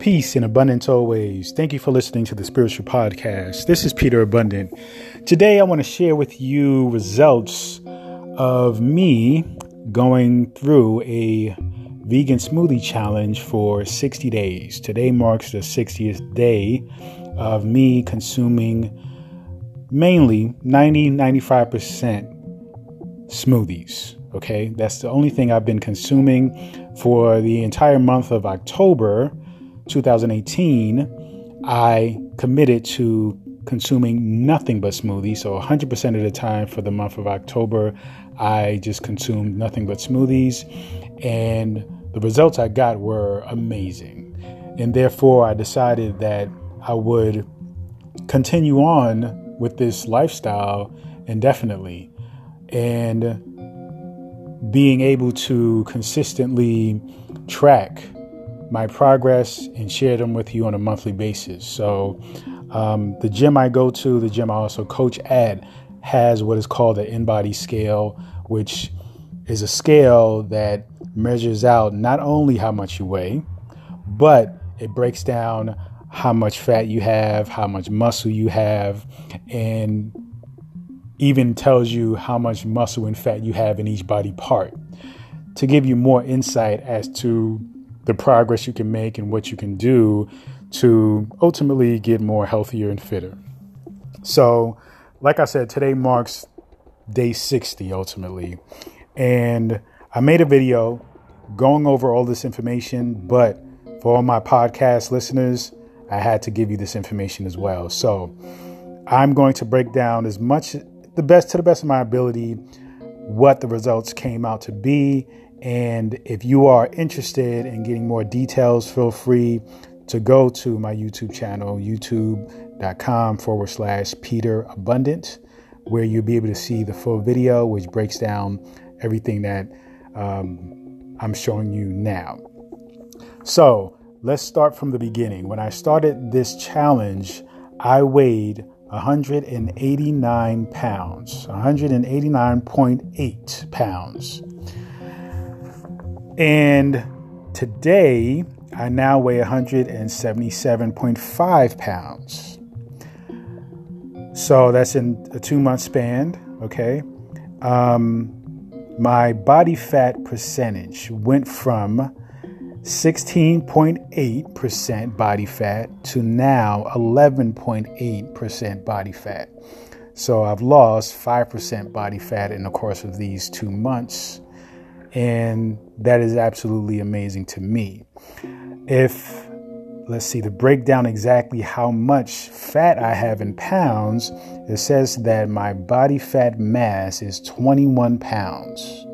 Peace and abundance always. Thank you for listening to the Spiritual Podcast. This is Peter Abundant. Today, I want to share with you results of me going through a vegan smoothie challenge for 60 days. Today marks the 60th day of me consuming mainly 90 95% smoothies. Okay, that's the only thing I've been consuming for the entire month of October 2018. I committed to consuming nothing but smoothies. So 100% of the time for the month of October, I just consumed nothing but smoothies. And the results I got were amazing. And therefore, I decided that I would continue on with this lifestyle indefinitely. And being able to consistently track my progress and share them with you on a monthly basis. So, um, the gym I go to, the gym I also coach at, has what is called the InBody scale, which is a scale that measures out not only how much you weigh, but it breaks down how much fat you have, how much muscle you have, and even tells you how much muscle and fat you have in each body part to give you more insight as to the progress you can make and what you can do to ultimately get more healthier and fitter. So, like I said, today marks day 60 ultimately. And I made a video going over all this information, but for all my podcast listeners, I had to give you this information as well. So, I'm going to break down as much the best to the best of my ability what the results came out to be. And if you are interested in getting more details, feel free to go to my YouTube channel, youtube.com forward slash Peter Abundant, where you'll be able to see the full video, which breaks down everything that um, I'm showing you now. So let's start from the beginning. When I started this challenge, I weighed 189 pounds, 189.8 pounds. And today, I now weigh 177.5 pounds. So that's in a two month span, okay? Um, my body fat percentage went from 16.8% body fat to now 11.8% body fat. So I've lost 5% body fat in the course of these two months. And that is absolutely amazing to me. If, let's see, to break down exactly how much fat I have in pounds, it says that my body fat mass is 21 pounds.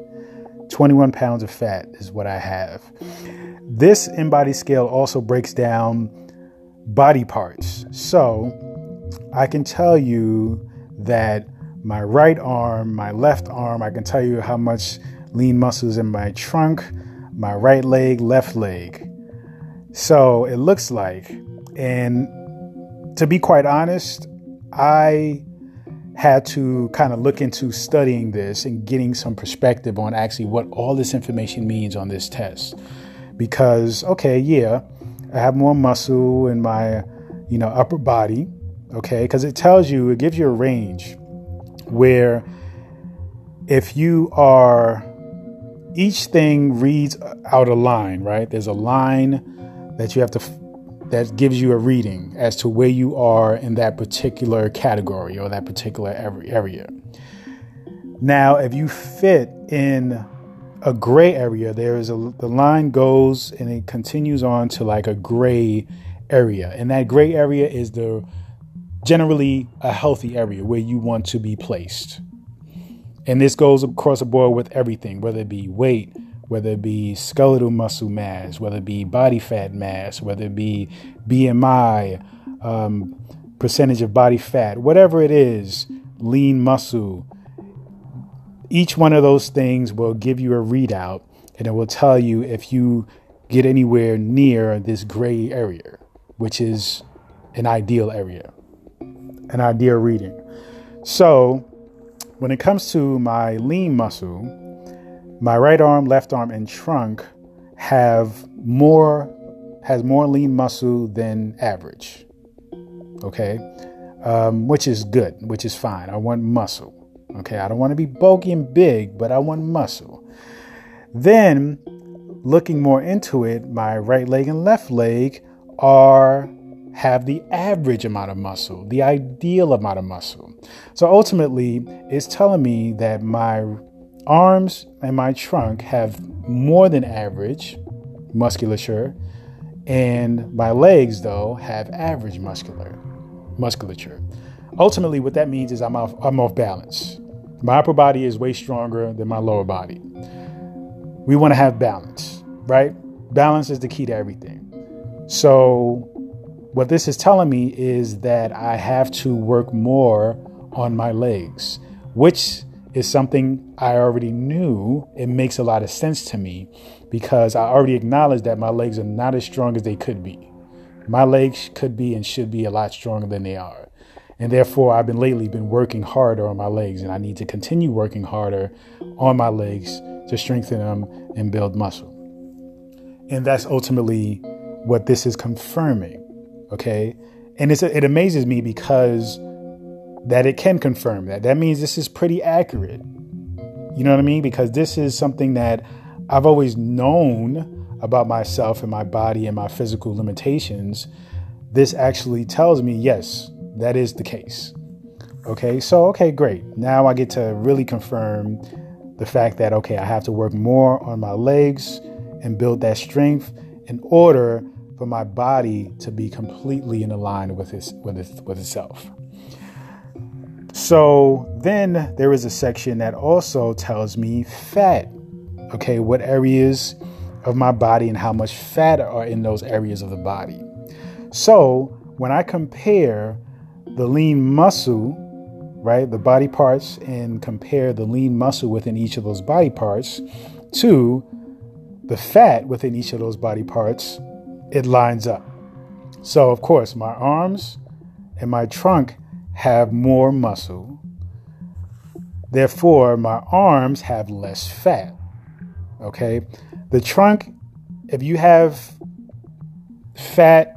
21 pounds of fat is what I have. This InBody scale also breaks down body parts. So I can tell you that my right arm, my left arm, I can tell you how much lean muscles in my trunk, my right leg, left leg. So it looks like, and to be quite honest, I had to kind of look into studying this and getting some perspective on actually what all this information means on this test because okay, yeah, I have more muscle in my you know upper body, okay, because it tells you it gives you a range where if you are each thing reads out a line, right? There's a line that you have to that gives you a reading as to where you are in that particular category or that particular area. Now, if you fit in a gray area. There is a the line goes and it continues on to like a gray area, and that gray area is the generally a healthy area where you want to be placed. And this goes across the board with everything, whether it be weight, whether it be skeletal muscle mass, whether it be body fat mass, whether it be BMI, um, percentage of body fat, whatever it is, lean muscle, each one of those things will give you a readout and it will tell you if you get anywhere near this gray area, which is an ideal area, an ideal reading. So, when it comes to my lean muscle, my right arm, left arm, and trunk have more has more lean muscle than average. Okay, um, which is good, which is fine. I want muscle. Okay, I don't want to be bulky and big, but I want muscle. Then, looking more into it, my right leg and left leg are have the average amount of muscle, the ideal amount of muscle. So ultimately, it's telling me that my arms and my trunk have more than average musculature, and my legs, though, have average muscular musculature. Ultimately, what that means is I'm off, I'm off balance. My upper body is way stronger than my lower body. We want to have balance, right? Balance is the key to everything. So, what this is telling me is that I have to work more on my legs, which is something I already knew. It makes a lot of sense to me because I already acknowledge that my legs are not as strong as they could be. My legs could be and should be a lot stronger than they are. And therefore, I've been lately been working harder on my legs, and I need to continue working harder on my legs to strengthen them and build muscle. And that's ultimately what this is confirming. Okay. And it amazes me because that it can confirm that. That means this is pretty accurate. You know what I mean? Because this is something that I've always known about myself and my body and my physical limitations. This actually tells me, yes, that is the case. Okay, so, okay, great. Now I get to really confirm the fact that, okay, I have to work more on my legs and build that strength in order for my body to be completely in line with its with its, with itself. So then there is a section that also tells me fat. Okay, what areas of my body and how much fat are in those areas of the body. So when I compare the lean muscle, right, the body parts, and compare the lean muscle within each of those body parts to the fat within each of those body parts, it lines up. So, of course, my arms and my trunk have more muscle. Therefore, my arms have less fat. Okay? The trunk, if you have fat,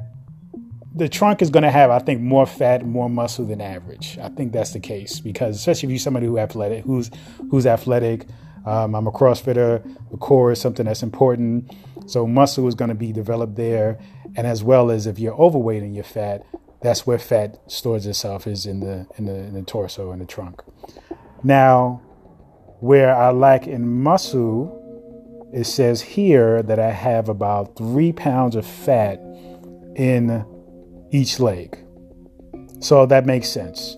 the trunk is going to have, I think, more fat, more muscle than average. I think that's the case because, especially if you're somebody who athletic, who's who's athletic, um, I'm a CrossFitter. The core is something that's important. So muscle is going to be developed there. And as well as if you're overweight and you're fat, that's where fat stores itself is in the, in the, in the torso and the trunk. Now, where I lack in muscle, it says here that I have about three pounds of fat in each leg. So that makes sense.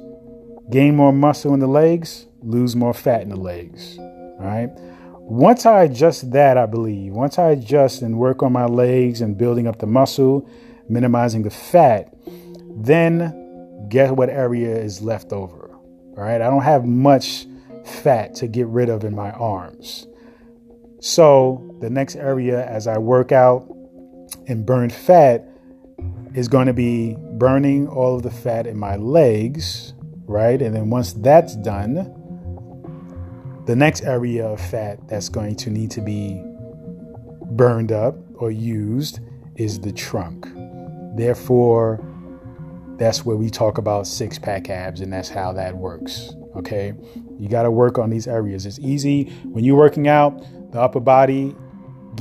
Gain more muscle in the legs, lose more fat in the legs. Right. Once I adjust that, I believe, once I adjust and work on my legs and building up the muscle, minimizing the fat, then guess what area is left over? All right. I don't have much fat to get rid of in my arms. So the next area as I work out and burn fat is going to be burning all of the fat in my legs, right? And then once that's done, the next area of fat that's going to need to be burned up or used is the trunk. Therefore, that's where we talk about six pack abs, and that's how that works. Okay, you got to work on these areas. It's easy when you're working out the upper body,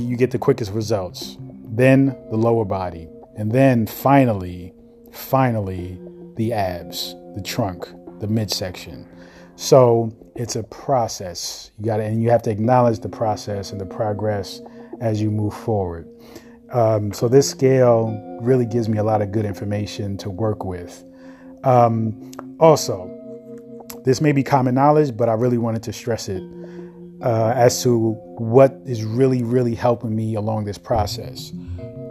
you get the quickest results, then the lower body, and then finally, finally, the abs, the trunk, the midsection. So it's a process. You got to, and you have to acknowledge the process and the progress as you move forward. Um, so this scale really gives me a lot of good information to work with. Um, also, this may be common knowledge, but I really wanted to stress it uh, as to what is really, really helping me along this process.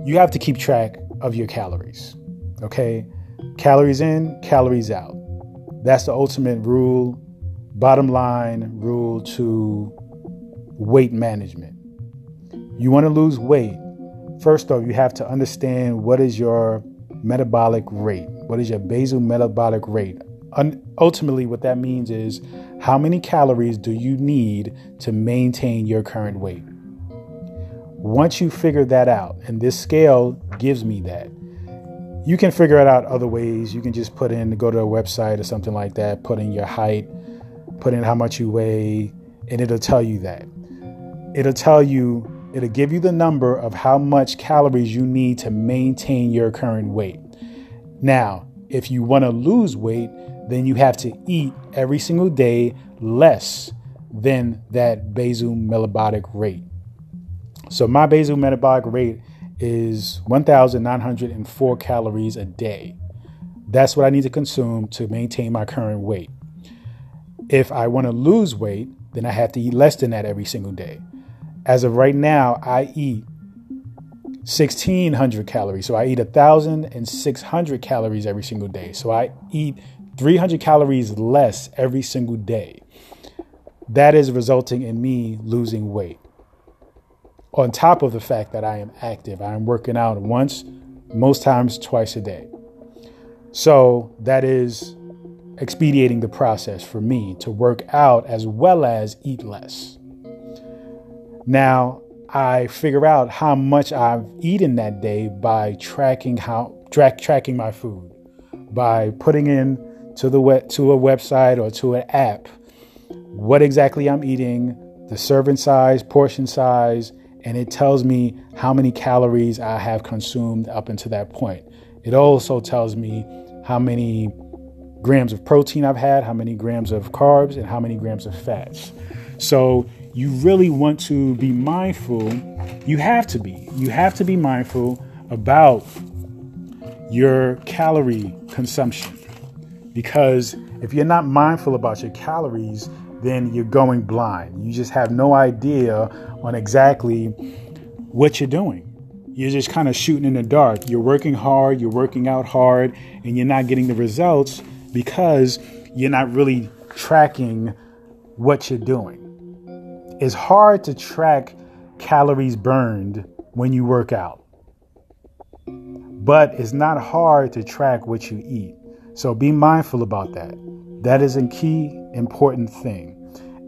You have to keep track of your calories. Okay, calories in, calories out. That's the ultimate rule bottom line rule to weight management. You want to lose weight. First off, you have to understand what is your metabolic rate. What is your basal metabolic rate? Un- ultimately, what that means is how many calories do you need to maintain your current weight? Once you figure that out, and this scale gives me that, you can figure it out other ways. You can just put in, go to a website or something like that, put in your height, put in how much you weigh, and it'll tell you that. It'll tell you, it'll give you the number of how much calories you need to maintain your current weight. Now, if you want to lose weight, then you have to eat every single day less than that basal metabolic rate. So my basal metabolic rate is 1,904 calories a day. That's what I need to consume to maintain my current weight. If I want to lose weight, then I have to eat less than that every single day. As of right now, I eat 1,600 calories. So I eat 1,600 calories every single day. So I eat 300 calories less every single day. That is resulting in me losing weight on top of the fact that I am active. I am working out once, most times twice a day. So that is expediting the process for me to work out as well as eat less. Now, I figure out how much I've eaten that day by tracking how track tracking my food, by putting in to the web, to a website or to an app what exactly I'm eating, the serving size, portion size, and it tells me how many calories I have consumed up until that point. It also tells me how many grams of protein I've had, how many grams of carbs, and how many grams of fats. So you really want to be mindful. You have to be. You have to be mindful about your calorie consumption. Because if you're not mindful about your calories, then you're going blind. You just have no idea on exactly what you're doing. You're just kind of shooting in the dark. You're working hard, you're working out hard, and you're not getting the results because you're not really tracking what you're doing. It's hard to track calories burned when you work out, but it's not hard to track what you eat. So be mindful about that. That is a key important thing.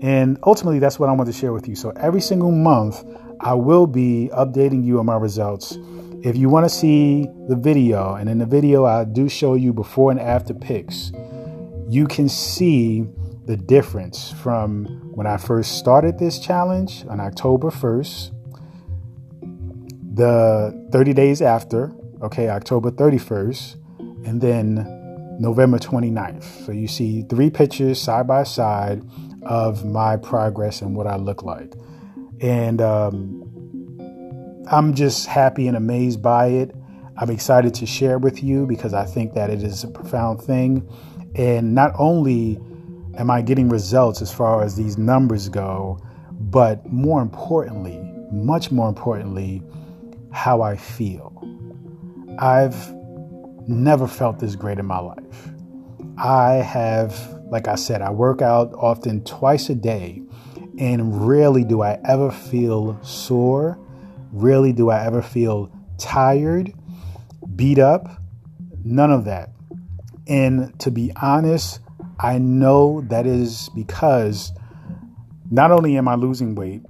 And ultimately, that's what I want to share with you. So every single month, I will be updating you on my results. If you want to see the video, and in the video, I do show you before and after pics, you can see the difference from when I first started this challenge on October 1st, the 30 days after, okay, October 31st, and then November 29th. So you see three pictures side by side of my progress and what I look like. And um, I'm just happy and amazed by it. I'm excited to share with you because I think that it is a profound thing. And not only am I getting results as far as these numbers go, but more importantly, much more importantly, how I feel. I've never felt this great in my life. I have, like I said, I work out often twice a day, and rarely do I ever feel sore. Rarely do I ever feel tired, beat up, none of that. And to be honest, I know that is because not only am I losing weight,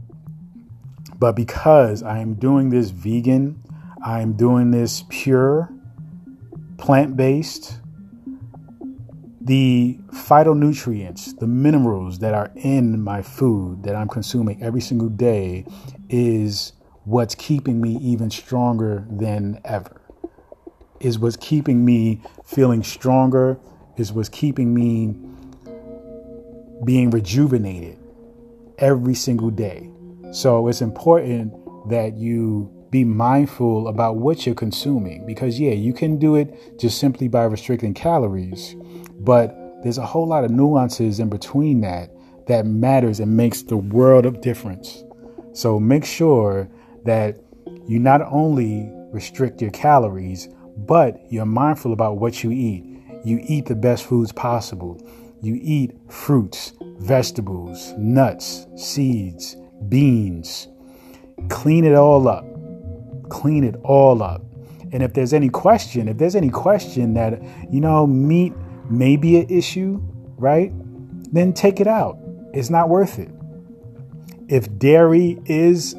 but because I am doing this vegan, I am doing this pure, plant based, the phytonutrients, the minerals that are in my food that I'm consuming every single day is what's keeping me even stronger than ever. Is what's keeping me feeling stronger, is what's keeping me being rejuvenated every single day. So it's important that you be mindful about what you're consuming because, yeah, you can do it just simply by restricting calories, but there's a whole lot of nuances in between that that matters and makes the world of difference. So make sure that you not only restrict your calories, but you're mindful about what you eat. You eat the best foods possible. You eat fruits, vegetables, nuts, seeds, beans. Clean it all up clean it all up. And if there's any question, if there's any question that, you know, meat may be an issue, right? Then take it out. It's not worth it. If dairy is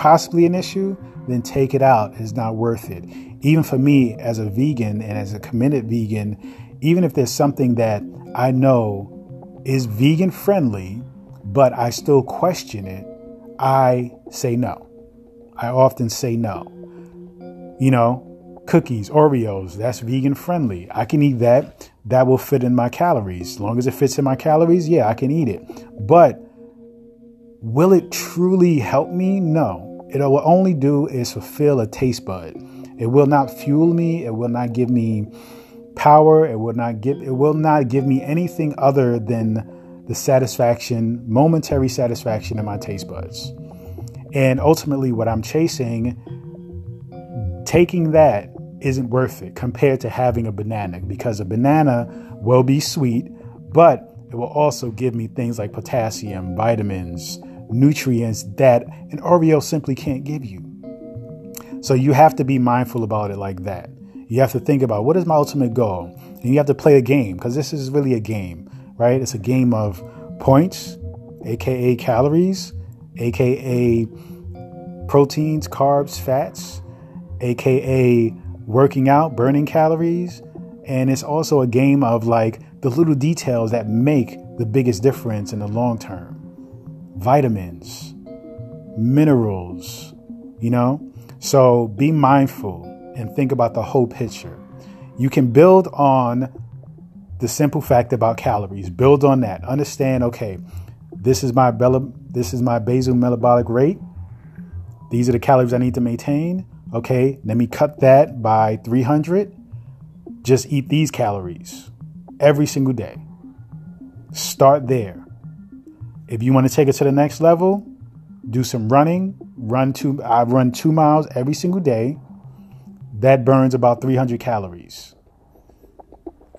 possibly an issue, then take it out. It's not worth it. Even for me as a vegan and as a committed vegan, even if there's something that I know is vegan friendly, but I still question it, I say no. I often say no. You know, cookies, Oreos, that's vegan friendly. I can eat that. That will fit in my calories. As long as it fits in my calories, yeah, I can eat it. But will it truly help me? No. It will only do is fulfill a taste bud. It will not fuel me. It will not give me power. It will not give it will not give me anything other than the satisfaction, momentary satisfaction in my taste buds. And ultimately what I'm chasing taking that isn't worth it compared to having a banana because a banana will be sweet, but it will also give me things like potassium, vitamins, nutrients that an Oreo simply can't give you. So you have to be mindful about it like that. You have to think about what is my ultimate goal? And you have to play a game because this is really a game, right? It's a game of points, aka calories, aka proteins, carbs, fats, aka working out, burning calories. And it's also a game of like the little details that make the biggest difference in the long term vitamins, minerals, you know? So be mindful and think about the whole picture. You can build on the simple fact about calories. Build on that. Understand, okay, this is my this is my basal metabolic rate. These are the calories I need to maintain. Okay, let me cut that by 300. Just eat these calories every single day. Start there. If you want to take it to the next level, do some running. Run two. I run two miles every single day. That burns about 300 calories.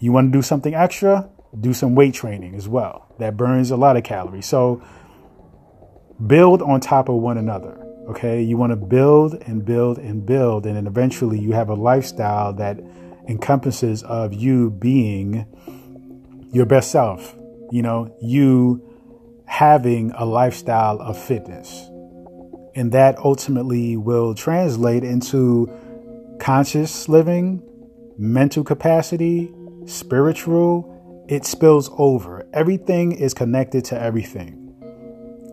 You want to do something extra? Do some weight training as well. That burns a lot of calories. So build on top of one another. Okay, you want to build and build and build, and then eventually you have a lifestyle that encompasses of you being your best self. You know, you having a lifestyle of fitness. And that ultimately will translate into conscious living, mental capacity, spiritual. It spills over. Everything is connected to everything.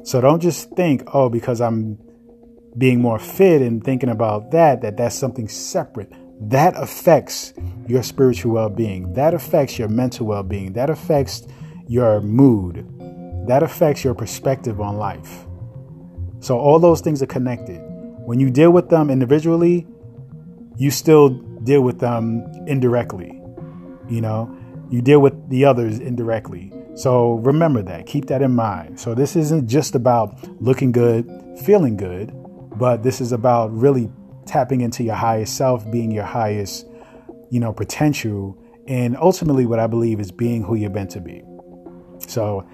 So don't just think, oh, because I'm being more fit and thinking about that, that that's something separate. That affects your spiritual well being. That affects your mental well being. That affects your mood. That affects your perspective on life. So, all those things are connected. When you deal with them individually, you still deal with them indirectly. You know, you deal with the others indirectly. So, remember that. Keep that in mind. So, this isn't just about looking good, feeling good but this is about really tapping into your highest self, being your highest, you know, potential, and ultimately what I believe is being who you're meant to be. So,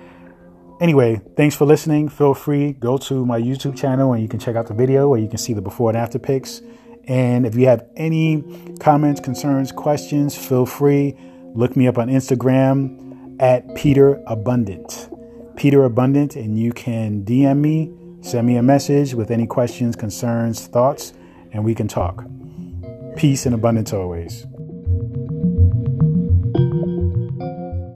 anyway, thanks for listening. Feel free go to my YouTube channel and you can check out the video where you can see the before and after pics. And if you have any comments, concerns, questions, feel free look me up on Instagram at Peter Abundant. Peter Abundant, and you can DM me Send me a message with any questions, concerns, thoughts, and we can talk. Peace and abundance always.